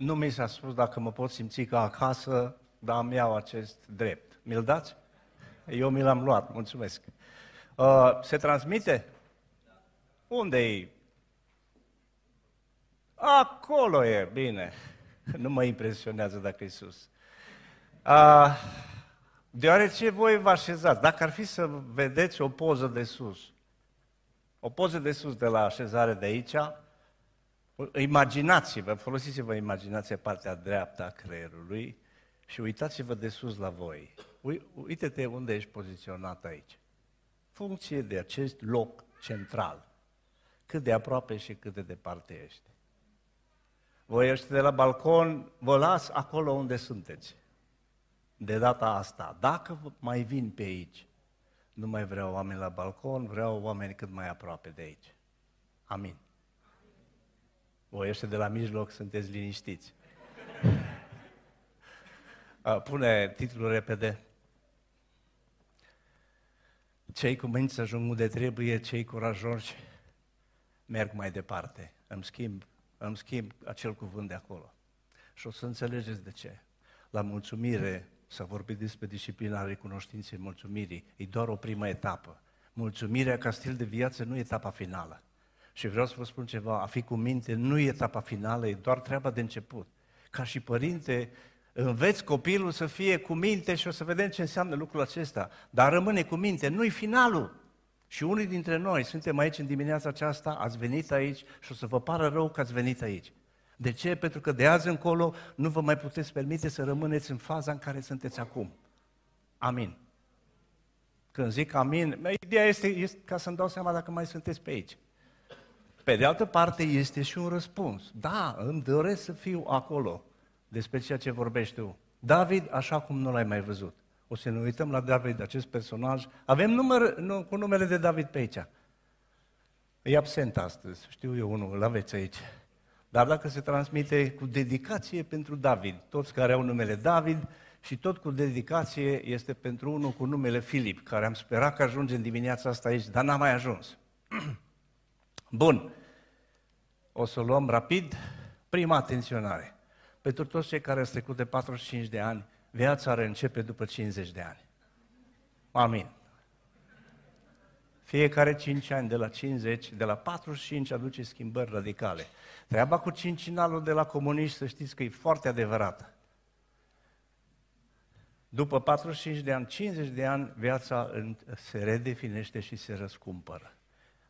Nu mi s-a spus dacă mă pot simți ca acasă, dar îmi iau acest drept. Mi-l dați? Eu mi l-am luat, mulțumesc. Uh, se transmite? Unde e? Acolo e, bine. Nu mă impresionează dacă e sus. Uh, deoarece voi vă așezați, dacă ar fi să vedeți o poză de sus, o poză de sus de la așezare de aici, imaginați-vă, folosiți-vă imaginația partea dreaptă a creierului și uitați-vă de sus la voi. Uite-te unde ești poziționat aici. Funcție de acest loc central. Cât de aproape și cât de departe ești. Voi ești de la balcon, vă las acolo unde sunteți. De data asta, dacă mai vin pe aici, nu mai vreau oameni la balcon, vreau oameni cât mai aproape de aici. Amin. Voi ăștia de la mijloc sunteți liniștiți. Pune titlul repede. Cei cu minți ajung unde trebuie, cei curajoși merg mai departe. Îmi schimb, îmi schimb acel cuvânt de acolo. Și o să înțelegeți de ce. La mulțumire S-a vorbit despre disciplina recunoștinței mulțumirii. E doar o primă etapă. Mulțumirea ca stil de viață nu e etapa finală. Și vreau să vă spun ceva, a fi cu minte nu e etapa finală, e doar treaba de început. Ca și părinte, înveți copilul să fie cu minte și o să vedem ce înseamnă lucrul acesta. Dar rămâne cu minte, nu-i finalul. Și unii dintre noi suntem aici în dimineața aceasta, ați venit aici și o să vă pară rău că ați venit aici. De ce? Pentru că de azi încolo nu vă mai puteți permite să rămâneți în faza în care sunteți acum. Amin. Când zic amin, ideea este, este ca să-mi dau seama dacă mai sunteți pe aici. Pe de altă parte, este și un răspuns. Da, îmi doresc să fiu acolo despre ceea ce vorbești tu. David, așa cum nu l-ai mai văzut. O să ne uităm la David, acest personaj. Avem număr nu, cu numele de David pe aici. E absent astăzi, știu eu unul, îl aveți aici. Dar dacă se transmite cu dedicație pentru David, toți care au numele David și tot cu dedicație este pentru unul cu numele Filip, care am sperat că ajunge în dimineața asta aici, dar n-a mai ajuns. Bun. O să luăm rapid prima atenționare. Pentru toți cei care au trecut de 45 de ani, viața reîncepe după 50 de ani. Amin. Fiecare 5 ani, de la 50, de la 45 aduce schimbări radicale. Treaba cu cincinalul de la comuniști, să știți că e foarte adevărată. După 45 de ani, 50 de ani, viața se redefinește și se răscumpără.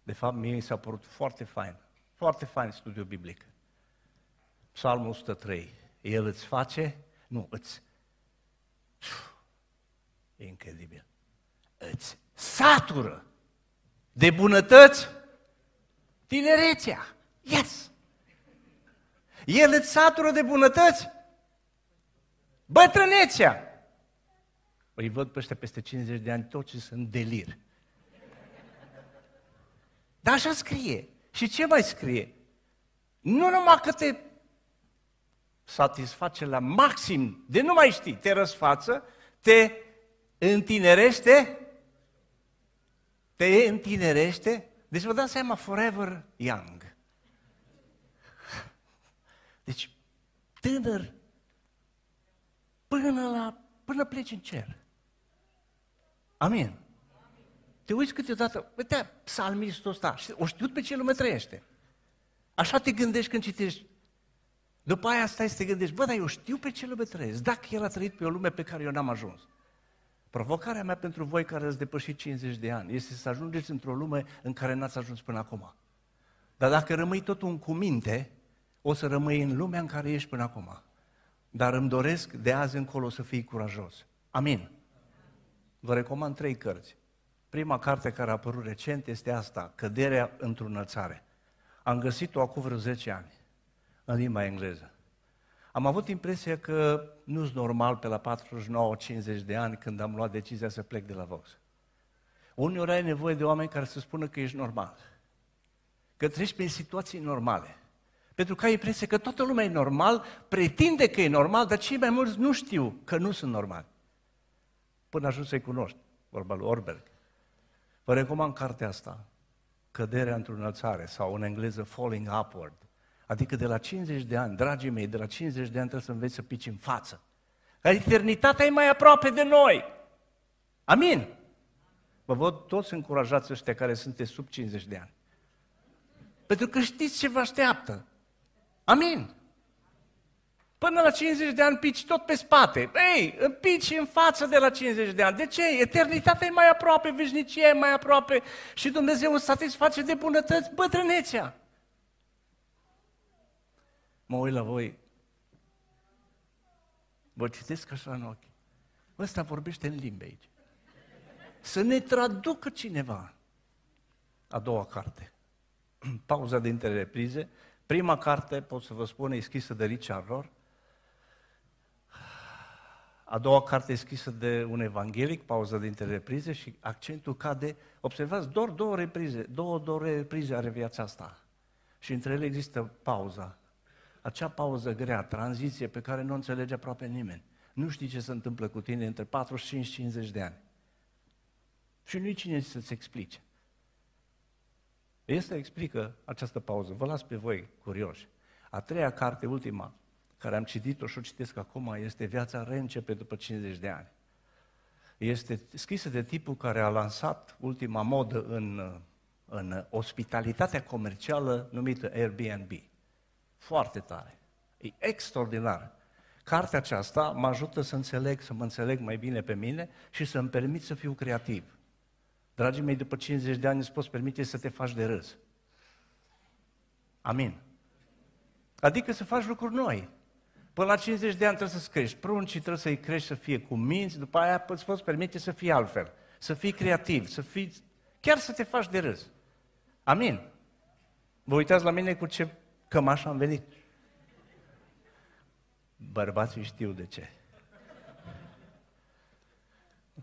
De fapt, mie mi s-a părut foarte fain, foarte fain studiul biblic. Psalmul 103. El îți face, nu, îți, e incredibil, îți satură de bunătăți tinerețea. Yes! El îți satură de bunătăți bătrânețea. Îi văd pe ăștia peste 50 de ani, toți sunt delir. Dar așa scrie. Și ce mai scrie? Nu numai că te satisface la maxim, de nu mai știi, te răsfață, te întinerește, te întinerește, deci vă dați seama, forever young. Deci, tânăr, până, la, până pleci în cer. Amin. Te uiți câteodată, uite, psalmistul ăsta, o știut pe ce lume trăiește. Așa te gândești când citești. După aia stai să te gândești, bă, dar eu știu pe ce lume trăiesc, dacă el a trăit pe o lume pe care eu n-am ajuns. Provocarea mea pentru voi care ați depășit 50 de ani este să ajungeți într-o lume în care n-ați ajuns până acum. Dar dacă rămâi tot un cu minte, o să rămâi în lumea în care ești până acum. Dar îmi doresc de azi încolo să fii curajos. Amin. Vă recomand trei cărți. Prima carte care a apărut recent este asta, Căderea într-o înălțare. Am găsit-o acum vreo 10 ani, în limba engleză. Am avut impresia că nu sunt normal pe la 49-50 de ani când am luat decizia să plec de la Vox. Uneori ai nevoie de oameni care să spună că ești normal. Că treci prin situații normale. Pentru că ai impresia că toată lumea e normal, pretinde că e normal, dar cei mai mulți nu știu că nu sunt normali. Până ajung să-i cunoști, vorba lui Orberg. Vă recomand cartea asta, Căderea într-o înălțare, sau în engleză Falling Upward. Adică de la 50 de ani, dragii mei, de la 50 de ani trebuie să înveți să pici în față. Că eternitatea e mai aproape de noi. Amin. Vă văd toți încurajați ăștia care sunteți sub 50 de ani. Pentru că știți ce vă așteaptă. Amin. Până la 50 de ani pici tot pe spate. Ei, pici în față de la 50 de ani. De ce? Eternitatea e mai aproape, veșnicia e mai aproape și Dumnezeu îți satisface de bunătăți bătrânețea. Mă uit la voi. Vă citesc așa în ochi. Ăsta vorbește în limbe aici. Să ne traducă cineva. A doua carte. Pauza dintre reprize. Prima carte, pot să vă spun, e scrisă de Richard Rohr. A doua carte e scrisă de un evanghelic, pauza dintre reprize și accentul cade, observați, doar două reprize, două, două reprize are viața asta. Și între ele există pauza. Acea pauză grea, tranziție pe care nu o înțelege aproape nimeni. Nu știi ce se întâmplă cu tine între 45 și 50 de ani. Și nu-i cine să-ți explice. Este explică această pauză. Vă las pe voi curioși. A treia carte, ultima, care am citit-o și o citesc acum, este Viața reîncepe după 50 de ani. Este scrisă de tipul care a lansat ultima modă în, în ospitalitatea comercială numită Airbnb. Foarte tare. E extraordinar. Cartea aceasta mă ajută să înțeleg, să mă înțeleg mai bine pe mine și să-mi permit să fiu creativ. Dragii mei, după 50 de ani îți poți permite să te faci de râs. Amin. Adică să faci lucruri noi. Până la 50 de ani trebuie să-ți crești pruncii, trebuie să-i crești să fie cu minți, după aia îți poți permite să fii altfel, să fii creativ, să fii... chiar să te faci de râs. Amin. Vă uitați la mine cu ce cămaș am venit. Bărbații știu de ce.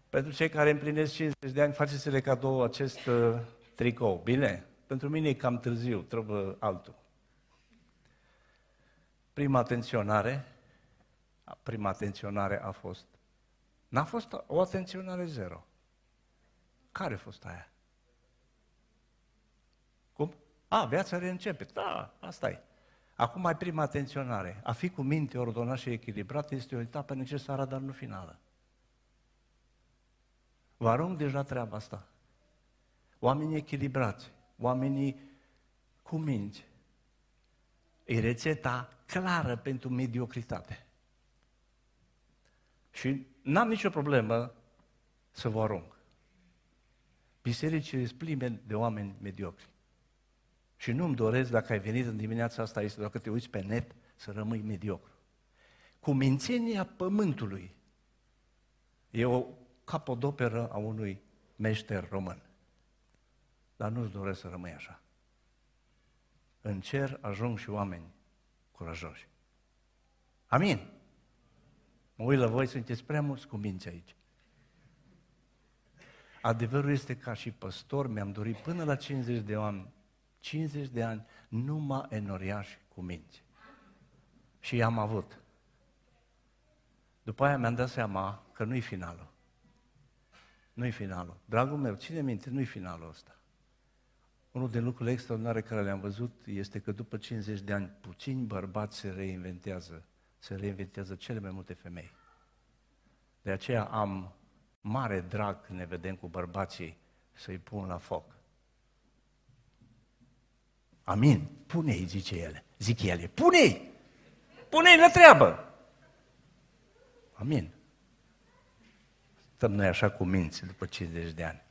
Pentru cei care împlinesc 50 de ani, faceți-le cadou acest uh, tricou. Bine? Pentru mine e cam târziu, trebuie altul. Prima atenționare, prima atenționare a fost, n-a fost o atenționare zero. Care a fost aia? Cum? A, viața reîncepe. Da, asta e. Acum mai prima atenționare. A fi cu minte ordonat și echilibrat este o etapă necesară, dar nu finală. Vă arunc deja treaba asta. Oamenii echilibrați, oamenii cu minți. E rețeta clară pentru mediocritate. Și n-am nicio problemă să vă arunc. Bisericile sunt pline de oameni mediocri. Și nu-mi doresc, dacă ai venit în dimineața asta, este dacă te uiți pe net, să rămâi mediocru. Cu mințenia pământului e o capodoperă a unui meșter român. Dar nu-ți doresc să rămâi așa. În cer ajung și oameni curajoși. Amin. Mă uit la voi, sunteți prea mulți minți aici. Adevărul este ca și păstor, mi-am dorit până la 50 de ani, 50 de ani, numai enoriași cu minți. Și i-am avut. După aia mi-am dat seama că nu-i finalul. Nu-i finalul. Dragul meu, ține minte, nu-i finalul ăsta. Unul din lucrurile extraordinare care le-am văzut este că după 50 de ani, puțini bărbați se reinventează, se reinventează cele mai multe femei. De aceea am mare drag când ne vedem cu bărbații să-i pun la foc. Amin. Pune-i, zice ele. Zic ele. Pune-i! Pune-i la treabă! Amin. Stăm noi așa cu minți după 50 de ani.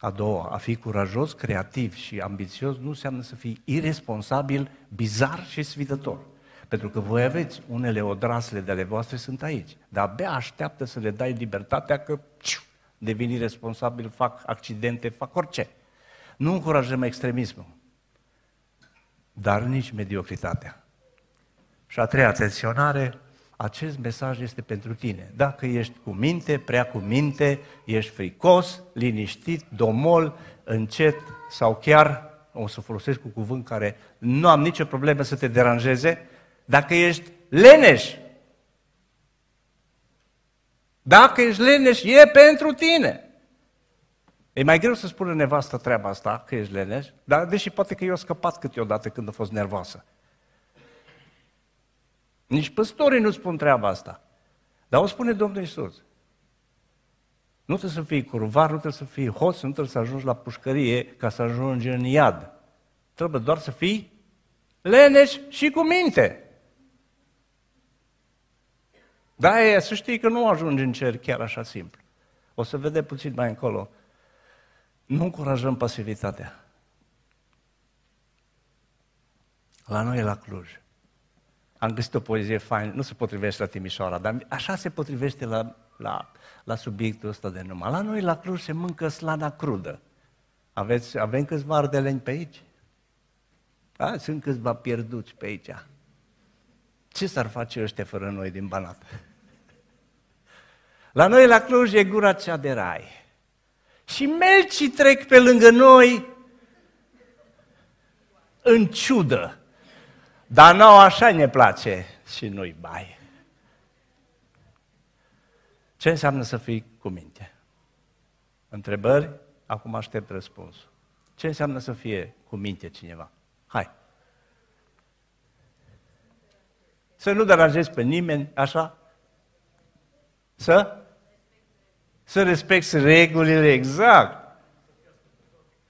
A doua, a fi curajos, creativ și ambițios nu înseamnă să fii irresponsabil, bizar și sfidător. Pentru că voi aveți unele odrasle de ale voastre sunt aici, dar abia așteaptă să le dai libertatea că ciu, devin responsabil, fac accidente, fac orice. Nu încurajăm extremismul, dar nici mediocritatea. Și a treia atenționare, acest mesaj este pentru tine. Dacă ești cu minte, prea cu minte, ești fricos, liniștit, domol, încet sau chiar, o să folosesc cu cuvânt care nu am nicio problemă să te deranjeze, dacă ești leneș, dacă ești leneș, e pentru tine. E mai greu să spună nevastă treaba asta, că ești leneș, dar deși poate că eu scăpat câteodată când a fost nervoasă. Nici păstorii nu spun treaba asta. Dar o spune Domnul Isus. Nu trebuie să fii curvar, nu trebuie să fii hoț, nu trebuie să ajungi la pușcărie ca să ajungi în iad. Trebuie doar să fii leneș și cu minte. Da, e, să știi că nu ajungi în cer chiar așa simplu. O să vedem puțin mai încolo. Nu încurajăm pasivitatea. La noi, la Cluj, am găsit o poezie faină, nu se potrivește la Timișoara, dar așa se potrivește la, la, la subiectul ăsta de numai. La noi, la Cluj, se mâncă slana crudă. Aveți, avem câțiva ardeleni pe aici? Da? Sunt câțiva pierduți pe aici. Ce s-ar face ăștia fără noi din Banat? La noi, la Cluj, e gura cea de rai. Și melcii trec pe lângă noi în ciudă. Dar nu așa ne place și nu-i bai. Ce înseamnă să fii cu minte? Întrebări? Acum aștept răspunsul. Ce înseamnă să fie cu minte cineva? Hai. Să nu deranjezi pe nimeni, așa? Să? Să respecti regulile, exact.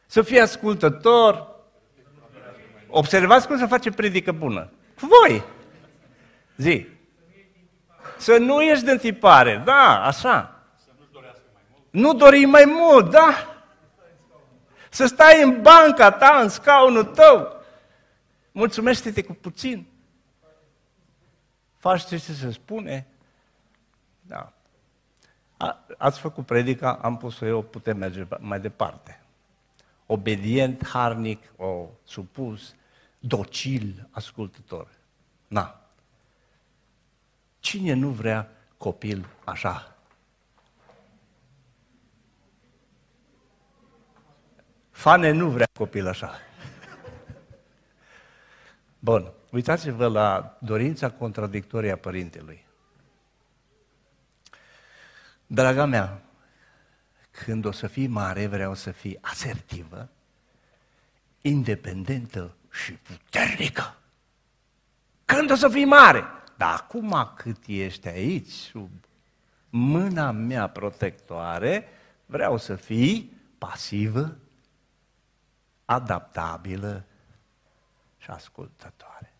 Să fii ascultător. Observați cum se face predică bună. Cu voi. Zi. Să nu ești de tipare, da, așa. Nu dori mai mult, da. Să stai în banca ta, în scaunul tău. Mulțumește-te cu puțin. Faci ce se spune. Da. A, ați făcut predica, am pus-o eu, putem merge mai departe. Obedient, harnic, o supus, docil, ascultător. Na. Cine nu vrea copil așa? Fane nu vrea copil așa. Bun, uitați-vă la dorința contradictorie a părintelui. Draga mea, când o să fii mare, vreau să fii asertivă, independentă și puternică. Când o să fii mare? Dar acum cât ești aici, sub mâna mea protectoare, vreau să fii pasivă, adaptabilă și ascultătoare.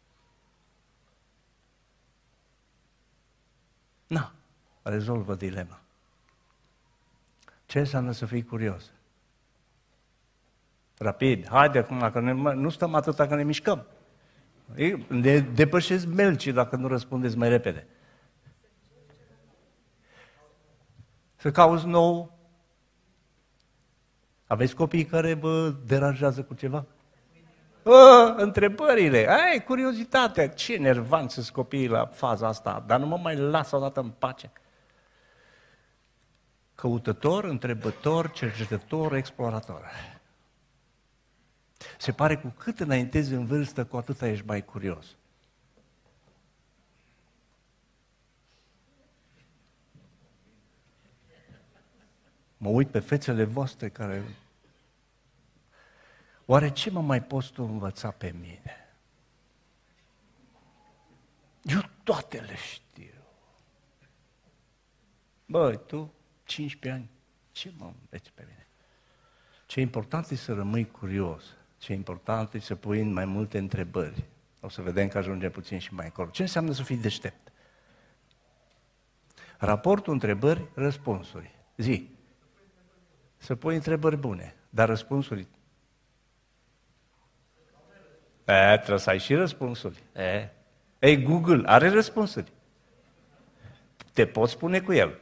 Na, rezolvă dilema. Ce înseamnă să fii curios? Rapid, haide acum, că ne, nu stăm atâta că ne mișcăm. Ne depășesc melcii dacă nu răspundeți mai repede. Să cauți nou. Aveți copii care vă deranjează cu ceva? Bă, întrebările, ai curiozitatea, ce nervant sunt copiii la faza asta, dar nu mă mai lasă odată în pace căutător, întrebător, cercetător, explorator. Se pare cu cât înaintezi în vârstă, cu atât ești mai curios. Mă uit pe fețele voastre care... Oare ce mă mai poți tu învăța pe mine? Eu toate le știu. Băi, tu 15 ani. Ce mă înveți pe mine? Ce important e să rămâi curios. Ce important e să pui în mai multe întrebări. O să vedem că ajungem puțin și mai încolo. Ce înseamnă să fii deștept? Raportul întrebări, răspunsuri. Zi. Să pui întrebări bune, dar răspunsuri. E, trebuie să ai și răspunsuri. E. Ei, Google are răspunsuri. Te poți spune cu el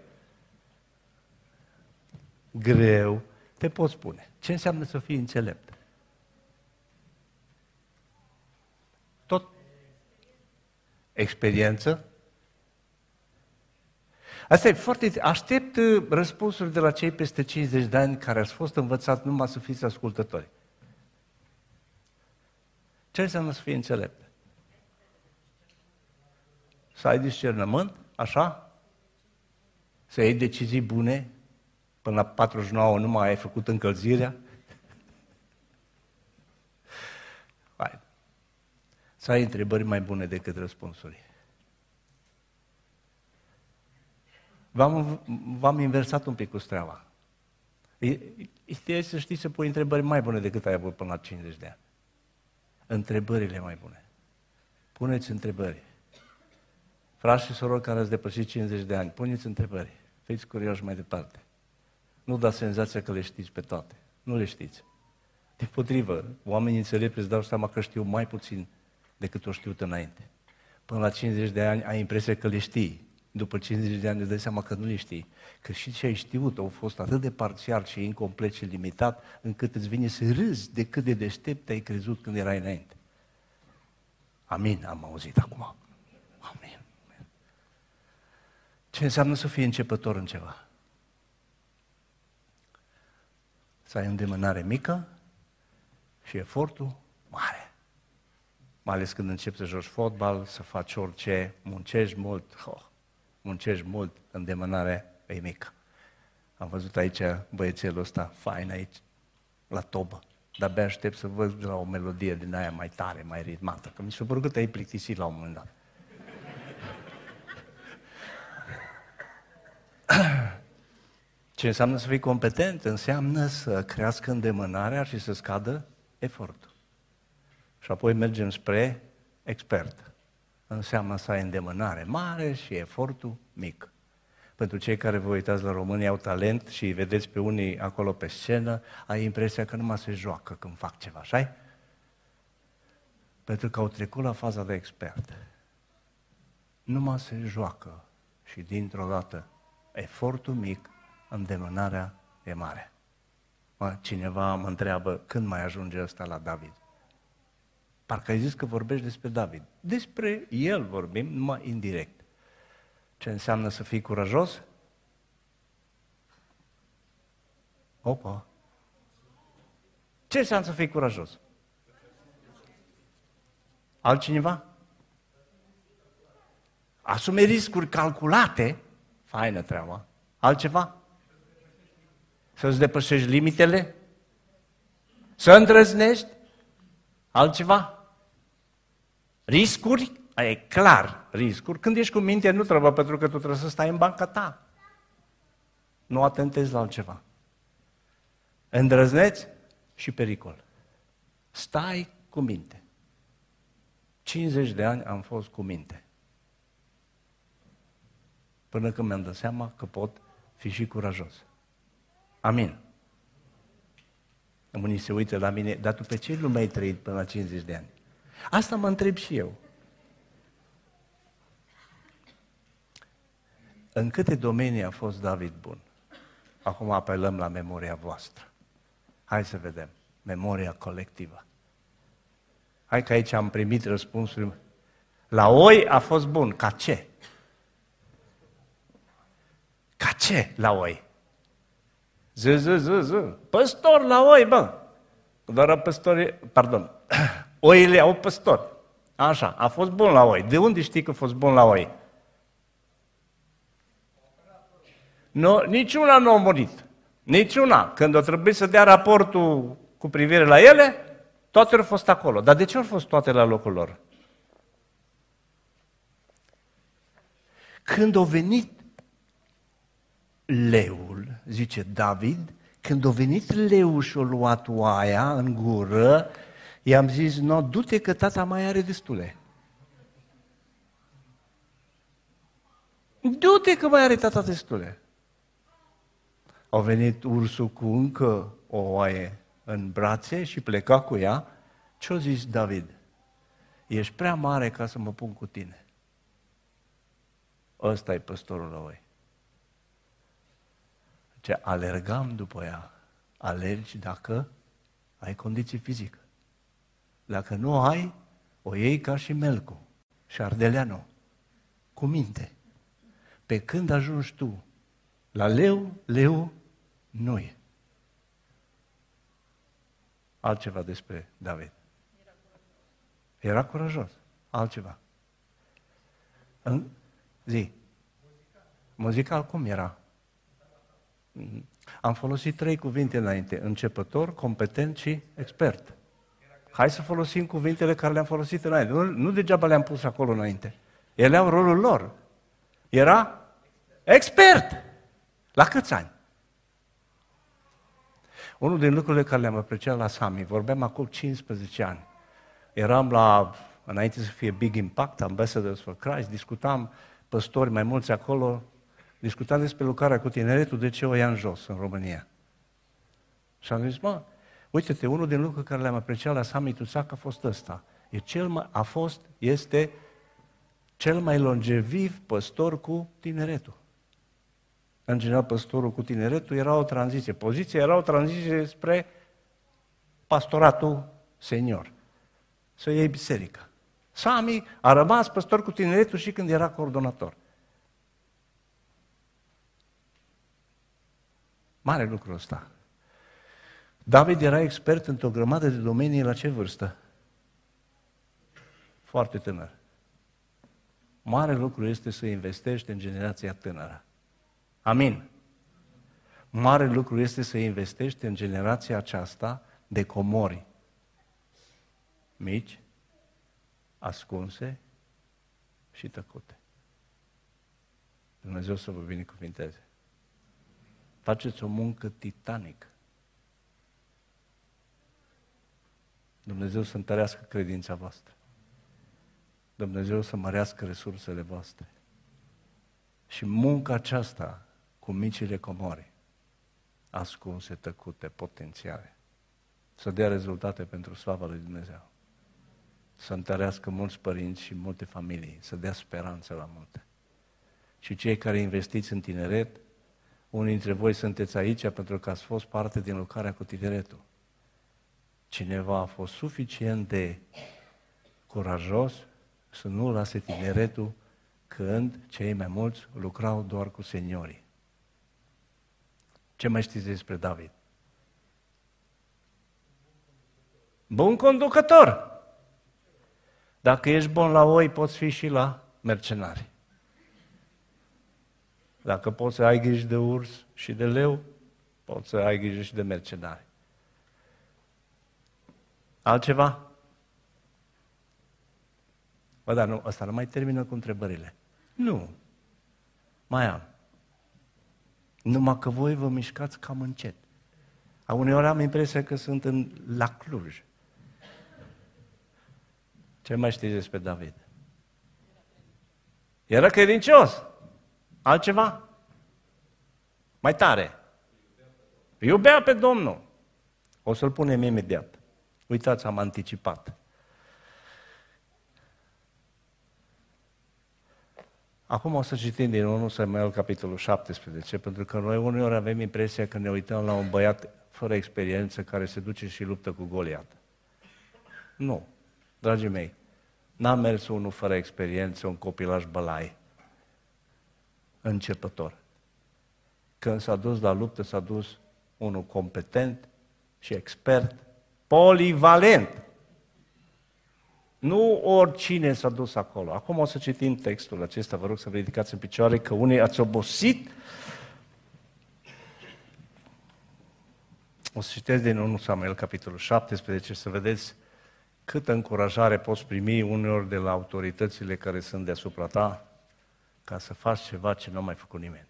greu, te pot spune. Ce înseamnă să fii înțelept? Tot experiență. Asta e foarte... Aștept uh, răspunsuri de la cei peste 50 de ani care ați fost învățat numai să fiți ascultători. Ce înseamnă să fii înțelept? Să ai discernământ, așa? Să iei decizii bune Până la 49 nu mai ai făcut încălzirea? Să ai întrebări mai bune decât răspunsuri. V-am, v-am inversat un pic cu streaua. Ideea să știi să pui întrebări mai bune decât ai avut până la 50 de ani. Întrebările mai bune. Puneți întrebări. Frați și sorori care ați depășit 50 de ani, puneți întrebări. Fiți curioși mai departe. Nu dați senzația că le știți pe toate. Nu le știți. De potrivă, oamenii înțelepți îți dau seama că știu mai puțin decât o știut înainte. Până la 50 de ani ai impresia că le știi. După 50 de ani îți dai seama că nu le știi. Că și ce ai știut au fost atât de parțial și incomplet și limitat, încât îți vine să râzi de cât de deștept ai crezut când erai înainte. Amin, am auzit acum. Amin. Ce înseamnă să fii începător în ceva? Să ai îndemânare mică și efortul mare. Mai ales când începi să joci fotbal, să faci orice, muncești mult, oh, muncești mult, îndemânare e mică. Am văzut aici băiețelul ăsta, fain aici, la tobă. Dar abia aștept să văd la o melodie din aia mai tare, mai ritmată. Că mi s-a părut că te-ai plictisit la un moment dat. Ce înseamnă să fii competent? Înseamnă să crească îndemânarea și să scadă efortul. Și apoi mergem spre expert. Înseamnă să ai îndemânare mare și efortul mic. Pentru cei care vă uitați la România au talent și îi vedeți pe unii acolo pe scenă, ai impresia că numai se joacă când fac ceva, așa Pentru că au trecut la faza de expert. Numai se joacă și dintr-o dată efortul mic, îndemânarea e mare. Mă, cineva mă întreabă când mai ajunge ăsta la David. Parcă ai zis că vorbești despre David. Despre el vorbim, numai indirect. Ce înseamnă să fii curajos? Opa! Ce înseamnă să fii curajos? Altcineva? Asume riscuri calculate, faină treaba. Altceva? Să-ți depășești limitele? Să îndrăznești? Altceva? Riscuri? E clar, riscuri. Când ești cu minte, nu trebuie, pentru că tu trebuie să stai în banca ta. Nu atentezi la altceva. Îndrăzneți și pericol. Stai cu minte. 50 de ani am fost cu minte. Până când mi-am dat seama că pot fi și curajos. Amin. Unii se uită la mine, dar tu pe ce lume ai trăit până la 50 de ani? Asta mă întreb și eu. În câte domenii a fost David bun? Acum apelăm la memoria voastră. Hai să vedem. Memoria colectivă. Hai că aici am primit răspunsuri. La oi a fost bun. Ca ce? Ca ce la oi? Z, z, z, z. Păstor la oi, bă. Doar păstori, pardon, oile au păstor. Așa, a fost bun la oi. De unde știi că a fost bun la oi? Nu, niciuna nu a murit. Niciuna. Când a trebuit să dea raportul cu privire la ele, toate au fost acolo. Dar de ce au fost toate la locul lor? Când a venit leul, zice David, când a venit leul și a luat oaia în gură, i-am zis, no, du-te că tata mai are destule. Du-te că mai are tata destule. Au venit ursul cu încă o oaie în brațe și pleca cu ea. Ce-a zis David? Ești prea mare ca să mă pun cu tine. Ăsta e păstorul la oi. Ce alergam după ea. Alergi dacă ai condiții fizică. Dacă nu ai, o iei ca și Melcu și Ardeleanu, cu minte. Pe când ajungi tu la leu, leu nu e. Altceva despre David. Era curajos. Altceva. În zi. Muzical cum era? Am folosit trei cuvinte înainte, începător, competent și expert. Hai să folosim cuvintele care le-am folosit înainte. Nu, nu degeaba le-am pus acolo înainte. Ele au rolul lor. Era expert. La câți ani? Unul din lucrurile care le-am apreciat la Sami, vorbeam acum 15 ani. Eram la, înainte să fie Big Impact, Ambassadors for Christ, discutam păstori mai mulți acolo, discutam despre lucrarea cu tineretul, de ce o ia în jos în România. Și am zis, mă, uite-te, unul din lucrurile care le-am apreciat la Summit Usac a fost ăsta. E cel mai, a fost, este cel mai longeviv păstor cu tineretul. În general, păstorul cu tineretul era o tranziție. Poziția era o tranziție spre pastoratul senior. Să iei biserica. Sami a rămas păstor cu tineretul și când era coordonator. Mare lucru ăsta. David era expert într-o grămadă de domenii la ce vârstă? Foarte tânăr. Mare lucru este să investești în generația tânără. Amin. Mare lucru este să investești în generația aceasta de comori mici, ascunse și tăcute. Dumnezeu să vă binecuvinteze. Faceți o muncă titanică. Dumnezeu să întărească credința voastră. Dumnezeu să mărească resursele voastre. Și munca aceasta cu micile comori, ascunse, tăcute, potențiale, să dea rezultate pentru slava lui Dumnezeu. Să întărească mulți părinți și multe familii, să dea speranță la multe. Și cei care investiți în tineret, unii dintre voi sunteți aici pentru că ați fost parte din lucrarea cu tineretul. Cineva a fost suficient de curajos să nu lase tineretul când cei mai mulți lucrau doar cu seniorii. Ce mai știți despre David? Bun conducător. Dacă ești bun la oi, poți fi și la mercenari. Dacă poți să ai grijă de urs și de leu, poți să ai grijă și de mercenari. Altceva? Bă, dar nu, ăsta nu mai termină cu întrebările. Nu. Mai am. Numai că voi vă mișcați cam încet. A uneori am impresia că sunt în, la Cluj. Ce mai știți despre David? Era credincios. Altceva? Mai tare. Iubea pe Domnul. O să-l punem imediat. Uitați, am anticipat. Acum o să citim din 1 Samuel, capitolul 17, pentru că noi uneori avem impresia că ne uităm la un băiat fără experiență care se duce și luptă cu Goliat. Nu, dragii mei, n-a mers unul fără experiență, un copilaj bălai, începător. Când s-a dus la luptă, s-a dus unul competent și expert, polivalent. Nu oricine s-a dus acolo. Acum o să citim textul acesta, vă rog să vă ridicați în picioare, că unii ați obosit. O să citesc din 1 Samuel, capitolul 17, să vedeți câtă încurajare poți primi uneori de la autoritățile care sunt deasupra ta ca să faci ceva ce nu a mai făcut nimeni.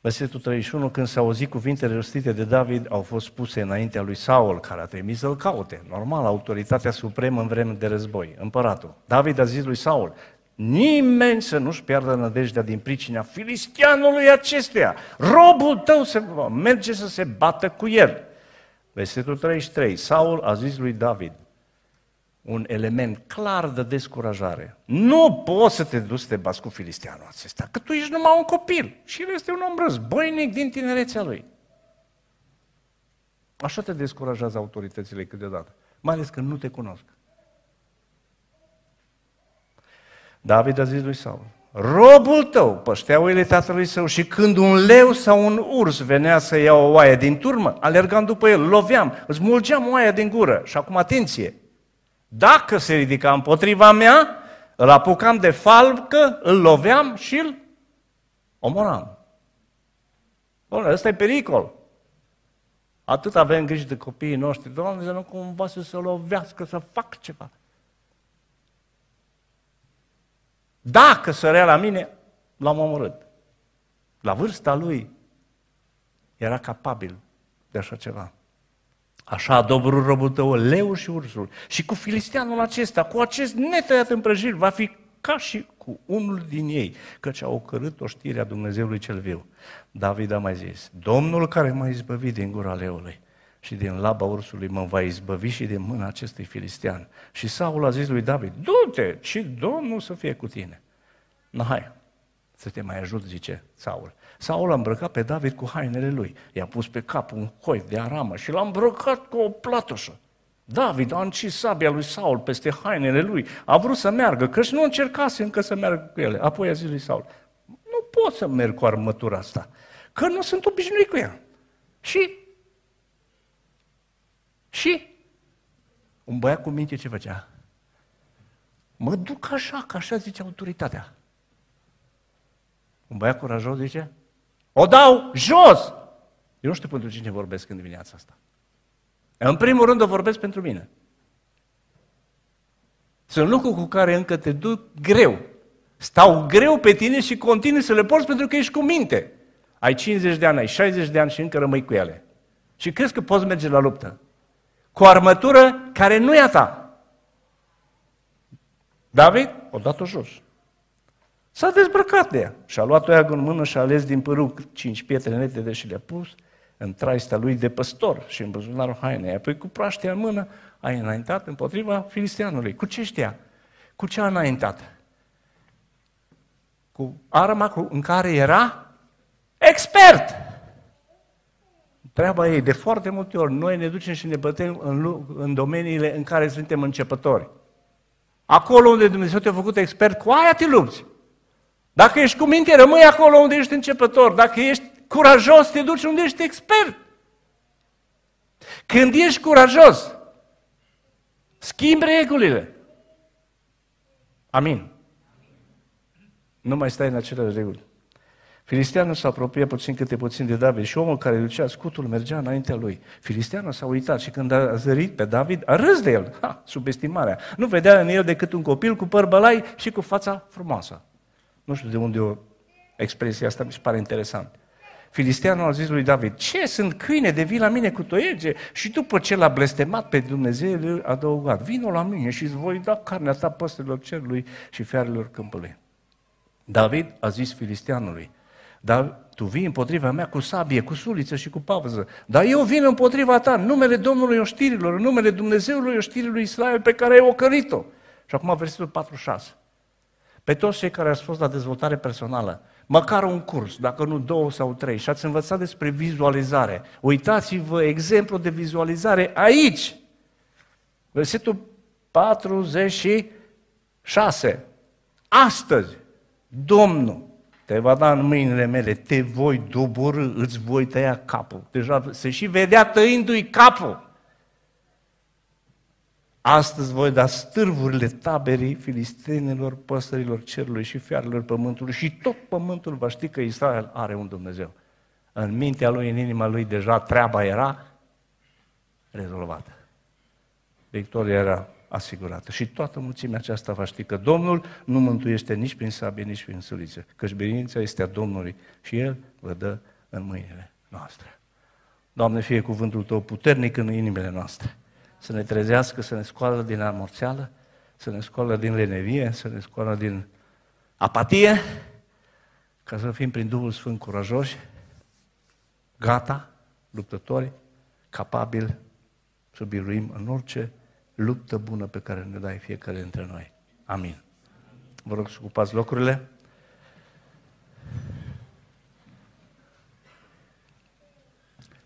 Versetul 31, când s-au auzit cuvintele rostite de David, au fost puse înaintea lui Saul, care a trimis să-l caute. Normal, autoritatea supremă în vreme de război, împăratul. David a zis lui Saul, nimeni să nu-și piardă nădejdea din pricina filistianului acestuia. Robul tău se merge să se bată cu el. Versetul 33, Saul a zis lui David, un element clar de descurajare. Nu poți să te duci să te bați cu filisteanul acesta, că tu ești numai un copil și el este un om războinic din tinerețea lui. Așa te descurajează autoritățile câteodată, mai ales că nu te cunosc. David a zis lui Saul, robul tău păștea oile tatălui său și când un leu sau un urs venea să ia o oaie din turmă, alergam după el, loveam, îți mulgeam oaia din gură. Și acum atenție, dacă se ridica împotriva mea, îl apucam de falcă, îl loveam și îl omoram. Doamne, ăsta e pericol. Atât avem grijă de copiii noștri, Doamne, să nu cumva să se lovească, să fac ceva. Dacă sărea la mine, l-am omorât. La vârsta lui era capabil de așa ceva. Așa a dobrul robul tău, leu și ursul. Și cu filisteanul acesta, cu acest netăiat împrăjit, va fi ca și cu unul din ei, căci a ocărât oștirea Dumnezeului cel viu. David a mai zis, Domnul care m-a izbăvit din gura leului și din laba ursului mă va izbăvi și din mâna acestui filistean. Și Saul a zis lui David, du-te și Domnul să fie cu tine. Na, hai, să te mai ajut, zice Saul. Saul a îmbrăcat pe David cu hainele lui. I-a pus pe cap un hoi de aramă și l-a îmbrăcat cu o platoșă. David a încis sabia lui Saul peste hainele lui. A vrut să meargă, că și nu încercase încă să meargă cu ele. Apoi a zis lui Saul, nu pot să merg cu armătura asta, că nu sunt obișnuit cu ea. Și? Și? Un băiat cu minte ce făcea? Mă duc așa, că așa zice autoritatea. Un băiat curajos zice, o dau jos! Eu nu știu pentru cine vorbesc în dimineața asta. În primul rând o vorbesc pentru mine. Sunt lucruri cu care încă te duc greu. Stau greu pe tine și continui să le porți pentru că ești cu minte. Ai 50 de ani, ai 60 de ani și încă rămâi cu ele. Și crezi că poți merge la luptă. Cu o armătură care nu e a ta. David o dat-o jos. S-a dezbrăcat de ea și a luat o iagă în mână și a ales din pârâu cinci pietre netede și le-a pus în traista lui de păstor și în buzunarul hainei. Apoi cu praștea în mână a înaintat împotriva filisteanului. Cu ce știa? Cu ce a înaintat? Cu arma în care era expert. Treaba ei, de foarte multe ori, noi ne ducem și ne bătem în, în domeniile în care suntem începători. Acolo unde Dumnezeu te-a făcut expert, cu aia te lupți. Dacă ești cu minte, rămâi acolo unde ești începător. Dacă ești curajos, te duci unde ești expert. Când ești curajos, schimbi regulile. Amin. Nu mai stai în aceleași reguli. Filisteanul s-a apropiat puțin câte puțin de David și omul care ducea scutul mergea înaintea lui. Filisteanul s-a uitat și când a zărit pe David, a râs de el, ha, subestimarea. Nu vedea în el decât un copil cu păr bălai și cu fața frumoasă. Nu știu de unde o expresia asta, mi se pare interesant. Filisteanul a zis lui David, ce sunt câine de vii la mine cu toiege? Și după ce l-a blestemat pe Dumnezeu, a adăugat, vino la mine și îți voi da carnea ta păstelor cerului și fiarelor câmpului. David a zis filisteanului, dar tu vii împotriva mea cu sabie, cu suliță și cu pavăză, dar eu vin împotriva ta în numele Domnului oștirilor, în numele Dumnezeului oștirilor Israel pe care ai ocărit-o. Și acum versetul 46. Pe toți cei care ați fost la dezvoltare personală, măcar un curs, dacă nu două sau trei, și ați învățat despre vizualizare. Uitați-vă exemplu de vizualizare aici. Versetul 46. Astăzi, Domnul te va da în mâinile mele, te voi doborâ, îți voi tăia capul. Deja se și vedea tăindu-i capul. Astăzi voi da stârvurile taberii filistenilor, păsărilor cerului și fiarelor pământului și tot pământul va ști că Israel are un Dumnezeu. În mintea lui, în inima lui, deja treaba era rezolvată. Victoria era asigurată. Și toată mulțimea aceasta va ști că Domnul nu mântuiește nici prin sabie, nici prin suliță, căci biruința este a Domnului și El vă dă în mâinile noastre. Doamne, fie cuvântul Tău puternic în inimile noastre să ne trezească, să ne scoală din amorțeală, să ne scoală din lenevie, să ne scoală din apatie, ca să fim prin Duhul Sfânt curajoși, gata, luptători, capabili să biruim în orice luptă bună pe care ne dai fiecare dintre noi. Amin. Vă rog să ocupați locurile.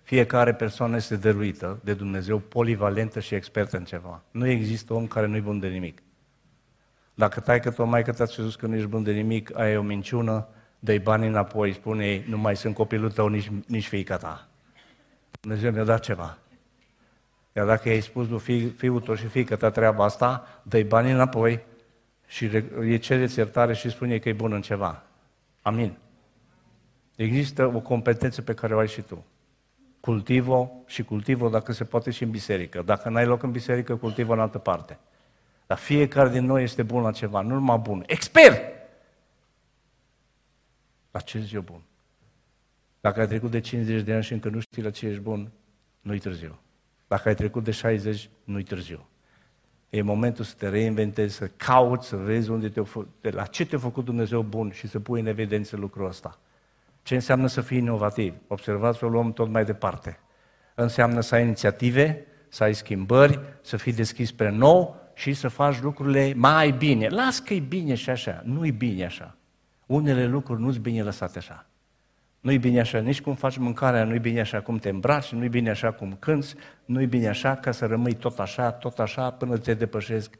Fiecare persoană este dăruită de Dumnezeu, polivalentă și expertă în ceva. Nu există om care nu-i bun de nimic. Dacă tai că tu mai că ți-a spus că nu ești bun de nimic, ai o minciună, dă-i bani înapoi, spune nu mai sunt copilul tău, nici, nici fiica ta. Dumnezeu mi-a dat ceva. Iar dacă i-ai spus lui fi, fiul tău și fiica ta treaba asta, dă-i bani înapoi și îi cereți iertare și spune că e bun în ceva. Amin. Există o competență pe care o ai și tu. Cultivo și cultivo dacă se poate și în biserică. Dacă n-ai loc în biserică, cultivo în altă parte. Dar fiecare din noi este bun la ceva, nu numai bun. Expert! La ce zic eu bun? Dacă ai trecut de 50 de ani și încă nu știi la ce ești bun, nu-i târziu. Dacă ai trecut de 60, nu-i târziu. E momentul să te reinventezi, să cauți, să vezi unde te de la ce te-a făcut Dumnezeu bun și să pui în evidență lucrul ăsta. Ce înseamnă să fii inovativ? Observați, o luăm tot mai departe. Înseamnă să ai inițiative, să ai schimbări, să fii deschis spre nou și să faci lucrurile mai bine. Las că e bine și așa. Nu e bine așa. Unele lucruri nu-ți bine lăsate așa. Nu-i bine așa nici cum faci mâncarea, nu-i bine așa cum te îmbraci, nu-i bine așa cum cânți, nu-i bine așa ca să rămâi tot așa, tot așa, până te depășesc,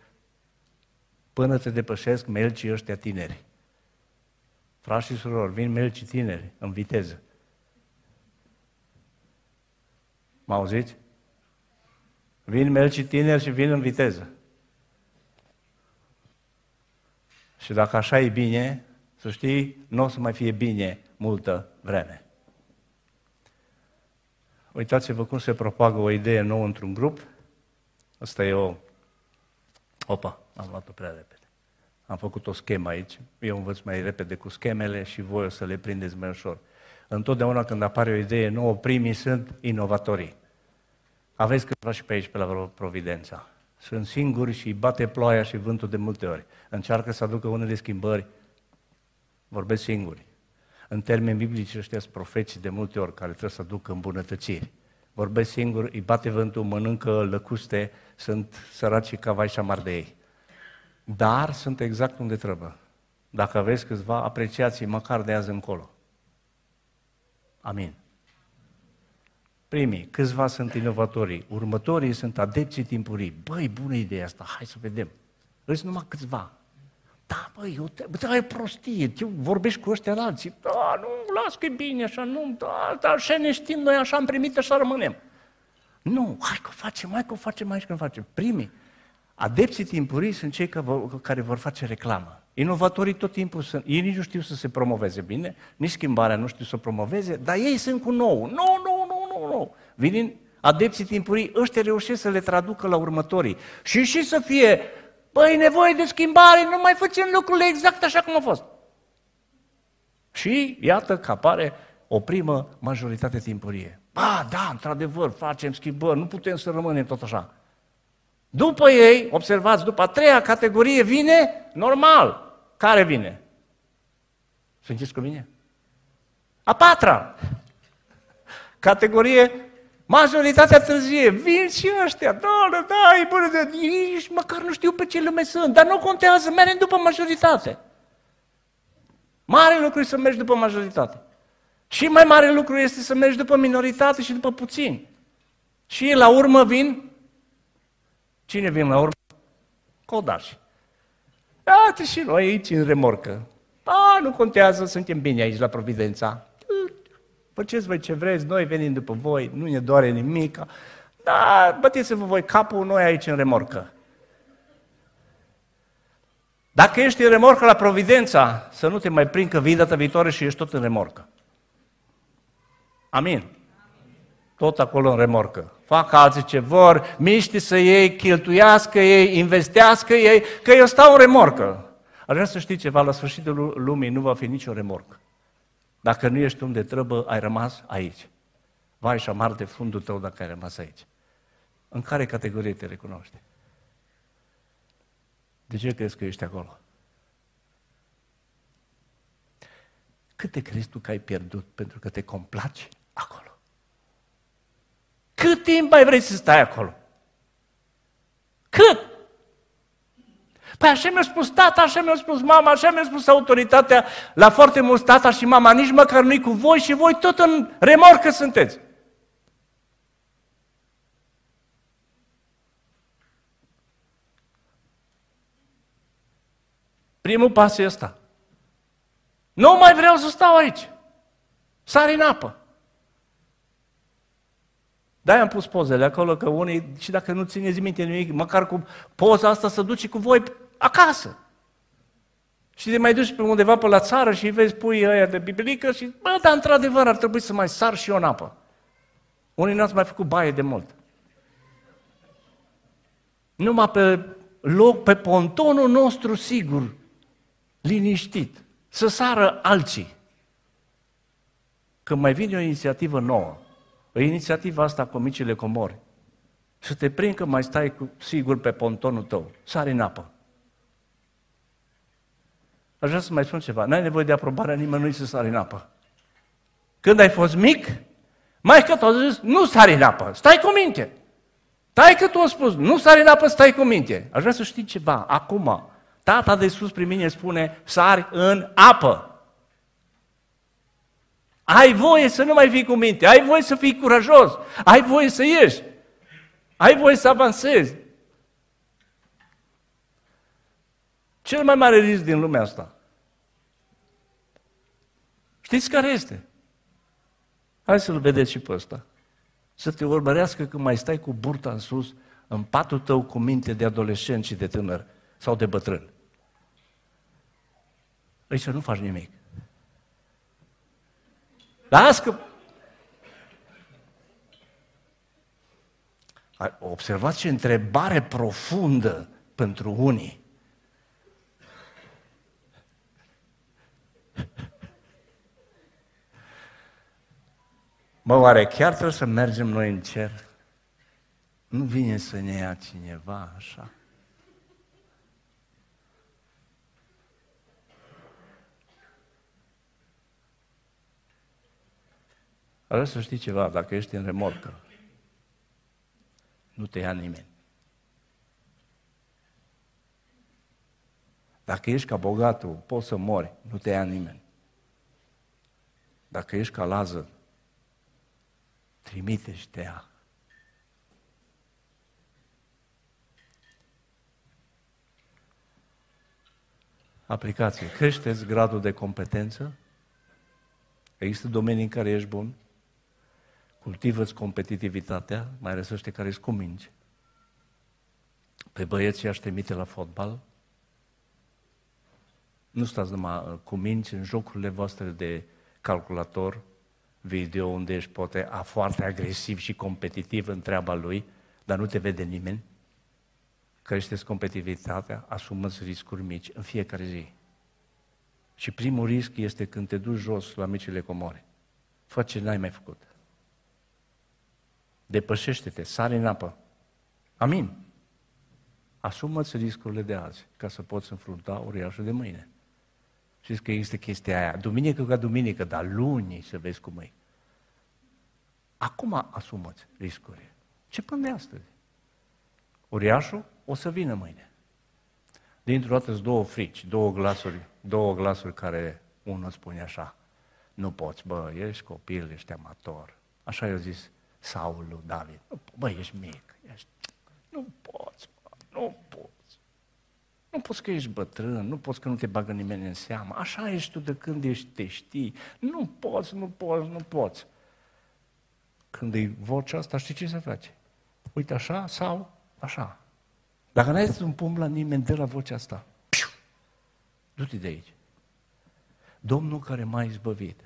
până te depășesc melcii ăștia tineri. Frați și surori, vin melcii tineri în viteză. Mă auziți? Vin melcii tineri și vin în viteză. Și dacă așa e bine, să știi, nu o să mai fie bine multă vreme. Uitați-vă cum se propagă o idee nouă într-un grup. Asta e o... Opa, am luat-o prea repede. Am făcut o schemă aici. Eu învăț mai repede cu schemele și voi o să le prindeți mai ușor. Întotdeauna când apare o idee nouă, primii sunt inovatorii. Aveți câteva și pe aici, pe la Providența. Sunt singuri și bate ploaia și vântul de multe ori. Încearcă să aducă unele schimbări. Vorbesc singuri. În termeni biblici ăștia sunt profeții de multe ori care trebuie să aducă îmbunătățiri. Vorbesc singur, îi bate vântul, mănâncă lăcuste, sunt săraci ca vai și amar de ei. Dar sunt exact unde trebuie. Dacă aveți câțiva, apreciați măcar de azi încolo. Amin. Primii, câțiva sunt inovatorii, următorii sunt adepții timpurii. Băi, bună idee asta, hai să vedem. Îți numai câțiva. Da, băi, eu te... da, e prostie, tu vorbești cu ăștia alții. Da, nu, las că e bine așa, nu, da, da, așa ne știm noi, așa am primit, așa rămânem. Nu, hai că o facem, hai că o facem aici când facem. Primii, adepții timpurii sunt cei care vor face reclamă. Inovatorii tot timpul sunt, ei nici nu știu să se promoveze bine, nici schimbarea nu știu să o promoveze, dar ei sunt cu nou. Nu, nu, nu, nu, nu. Vin adepții timpurii, ăștia reușesc să le traducă la următorii. Și și să fie Băi, nevoie de schimbare, nu mai facem lucrurile exact așa cum au fost. Și iată că apare o primă majoritate timpurie. Ba, da, într-adevăr, facem schimbări, nu putem să rămânem tot așa. După ei, observați, după a treia categorie vine normal. Care vine? Sunteți cu mine? A patra. Categorie Majoritatea târzie, vin și ăștia, da, da, da, e bună, de nici măcar nu știu pe ce lume sunt, dar nu contează, mergem după majoritate. Mare lucru e să mergi după majoritate. Și mai mare lucru este să mergi după minoritate și după puțini. Și la urmă vin, cine vin la urmă? Codași. Iată și noi aici în remorcă. A, nu contează, suntem bine aici la Providența. Faceți voi ce vreți, noi venim după voi, nu ne doare nimic. Da, băteți-vă voi capul, noi aici în remorcă. Dacă ești în remorcă la Providența, să nu te mai prind că vii data viitoare și ești tot în remorcă. Amin. Tot acolo în remorcă. Fac alții ce vor, miști să ei, cheltuiască ei, investească ei, că eu stau în remorcă. Aș vrea să știi ceva, la sfârșitul lumii nu va fi nicio remorcă. Dacă nu ești unde trebuie, ai rămas aici. Vai și amar de fundul tău dacă ai rămas aici. În care categorie te recunoște? De ce crezi că ești acolo? Câte crezi tu că ai pierdut pentru că te complaci acolo? Cât timp mai vrei să stai acolo? Cât? Păi așa mi-a spus tata, așa mi-a spus mama, așa mi-a spus autoritatea, la foarte mult tata și mama, nici măcar nu-i cu voi și voi tot în remorcă sunteți. Primul pas e ăsta. Nu mai vreau să stau aici. Sari în apă. Da, am pus pozele acolo, că unii, și dacă nu țineți minte nimic, măcar cu poza asta să duci cu voi acasă. Și te mai duci pe undeva pe la țară și vezi pui ăia de biblică și, bă, dar într-adevăr ar trebui să mai sar și eu în apă. Unii n-ați mai făcut baie de mult. Numai pe loc, pe pontonul nostru sigur, liniștit, să sară alții. Când mai vine o inițiativă nouă, o inițiativă asta cu micile comori, să te prind că mai stai cu, sigur pe pontonul tău, sari în apă. Aș vrea să mai spun ceva. N-ai nevoie de aprobarea nimănui să sari în apă. Când ai fost mic, mai că tot zis, nu sari în apă, stai cu minte. Stai că tu a spus, nu sari în apă, stai cu minte. Aș vrea să știi ceva, acum. Tata de sus prin mine spune, sari în apă. Ai voie să nu mai fii cu minte, ai voie să fii curajos, ai voie să ieși, ai voie să avansezi. Cel mai mare risc din lumea asta. Știți care este? Hai să-l vedeți și pe ăsta. Să te urmărească când mai stai cu burta în sus, în patul tău cu minte de adolescent și de tânăr sau de bătrân. Păi să nu faci nimic. Las că... Observați ce întrebare profundă pentru unii. Mă, oare chiar trebuie să mergem noi în cer? Nu vine să ne ia cineva așa? Vreau să știi ceva, dacă ești în remorcă, nu te ia nimeni. Dacă ești ca bogatul, poți să mori, nu te ia nimeni. Dacă ești ca Lazar, trimite și te ia. Aplicație. Creșteți gradul de competență? Există domenii în care ești bun? Cultivă-ți competitivitatea, mai ales ăștia care îți cumingi. Pe băieții aș trimite la fotbal. Nu stați numai uh, cu minți în jocurile voastre de calculator, video unde ești poate a foarte agresiv și competitiv în treaba lui, dar nu te vede nimeni. Creșteți competitivitatea, asumă-ți riscuri mici în fiecare zi. Și primul risc este când te duci jos la micile comore. Fă ce n-ai mai făcut. Depășește-te, sare în apă. Amin. Asumă-ți riscurile de azi, ca să poți înfrunta uriașul de mâine. Știți că există chestia aia, duminică ca duminică, dar luni să vezi cum e. Acum asumă-ți riscuri. Ce până de astăzi? Uriașul o să vină mâine. Dintr-o dată două frici, două glasuri, două glasuri care unul spune așa, nu poți, bă, ești copil, ești amator. Așa i-a zis Saul lui David. Bă, ești mic, ești... nu poți, bă, nu poți. Nu poți că ești bătrân, nu poți că nu te bagă nimeni în seamă. Așa ești tu de când ești, te știi. Nu poți, nu poți, nu poți. Când e vocea asta, știi ce se face? Uite așa sau așa. Dacă n-ai un pumn la nimeni de la vocea asta, piu, du-te de aici. Domnul care m-a izbăvit.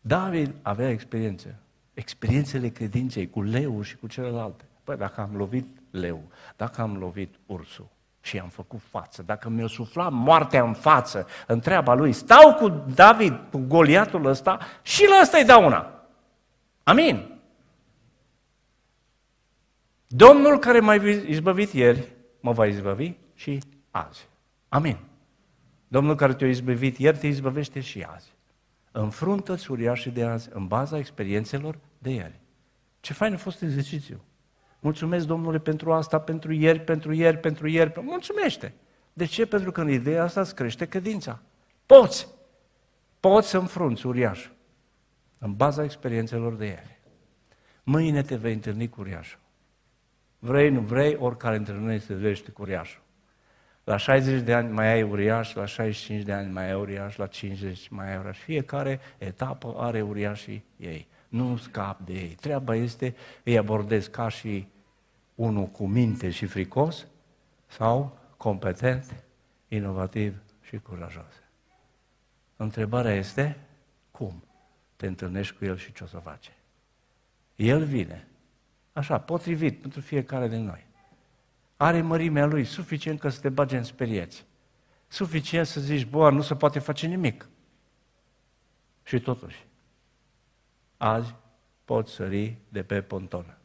David avea experiență. Experiențele credinței cu leu și cu celelalte. Păi dacă am lovit leu, dacă am lovit ursul și am făcut față, dacă mi-o sufla moartea în față, întreaba lui, stau cu David, cu Goliatul ăsta și la ăsta îi dau una. Amin. Domnul care m-a izbăvit ieri, mă va izbăvi și azi. Amin. Domnul care te-a izbăvit ieri, te izbăvește și azi. Înfruntă-ți uriașii de azi în baza experiențelor de ieri. Ce fain a fost exercițiu. Mulțumesc, Domnule, pentru asta, pentru ieri, pentru ieri, pentru ieri. Mulțumește. De ce? Pentru că în ideea asta îți crește credința. Poți. Poți să înfrunți uriașul. În baza experiențelor de ieri. Mâine te vei întâlni cu uriașul. Vrei, nu vrei, oricare dintre noi se vește cu uriașul. La 60 de ani mai ai uriaș, la 65 de ani mai ai uriaș, la 50 mai ai uriaș. Fiecare etapă are uriașii ei nu scap de ei. Treaba este, îi abordez ca și unul cu minte și fricos sau competent inovativ și curajos. Întrebarea este, cum te întâlnești cu El și ce o să face? El vine, așa, potrivit pentru fiecare din noi. Are mărimea Lui, suficient că să te bage în sperieți. Suficient să zici, bă, nu se poate face nimic. Și totuși, azi poți sări de pe ponton.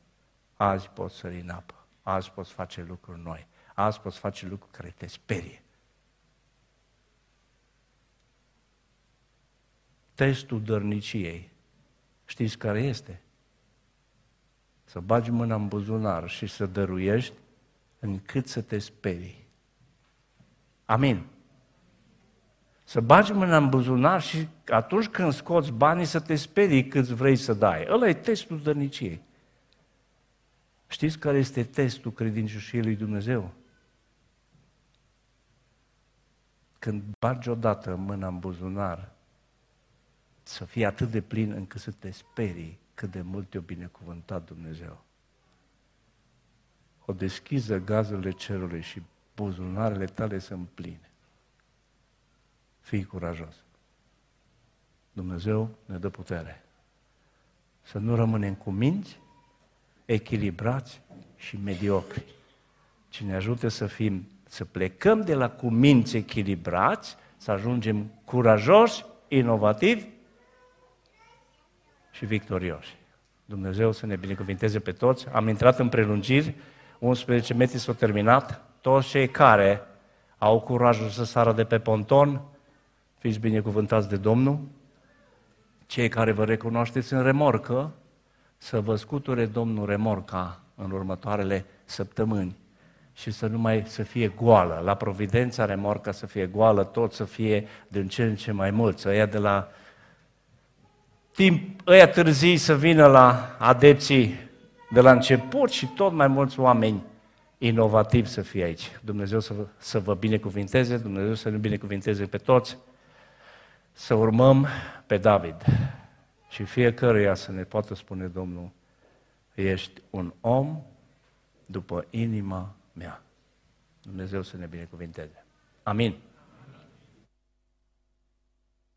Azi poți sări în apă. Azi poți face lucruri noi. Azi poți face lucruri care te sperie. Testul dărniciei. Știți care este? Să bagi mâna în buzunar și să dăruiești încât să te sperii. Amin. Să bagi mâna în buzunar și atunci când scoți banii să te sperii cât vrei să dai. Ăla e testul dărniciei. Știți care este testul credincioșiei lui Dumnezeu? Când bagi odată mâna în buzunar, să fie atât de plin încât să te sperii cât de mult te-a binecuvântat Dumnezeu. O deschiză gazurile cerului și buzunarele tale sunt pline. Fii curajos. Dumnezeu ne dă putere. Să nu rămânem cu minți, echilibrați și mediocri. Ci ne ajute să fim, să plecăm de la cuminți echilibrați, să ajungem curajoși, inovativi și victorioși. Dumnezeu să ne binecuvinteze pe toți. Am intrat în prelungiri, 11 metri s-au terminat. Toți cei care au curajul să sară de pe ponton, fiți binecuvântați de Domnul. Cei care vă recunoașteți în remorcă, să vă scuture Domnul remorca în următoarele săptămâni și să nu mai să fie goală. La Providența remorca să fie goală, tot să fie din ce în ce mai mulți. Ăia de la timp, ăia târzii să vină la adepții de la început și tot mai mulți oameni inovativi să fie aici. Dumnezeu să vă, să vă binecuvinteze, Dumnezeu să ne binecuvinteze pe toți, să urmăm pe David. Și fiecăruia să ne poată spune Domnul, ești un om după inima mea. Dumnezeu să ne binecuvinteze. Amin.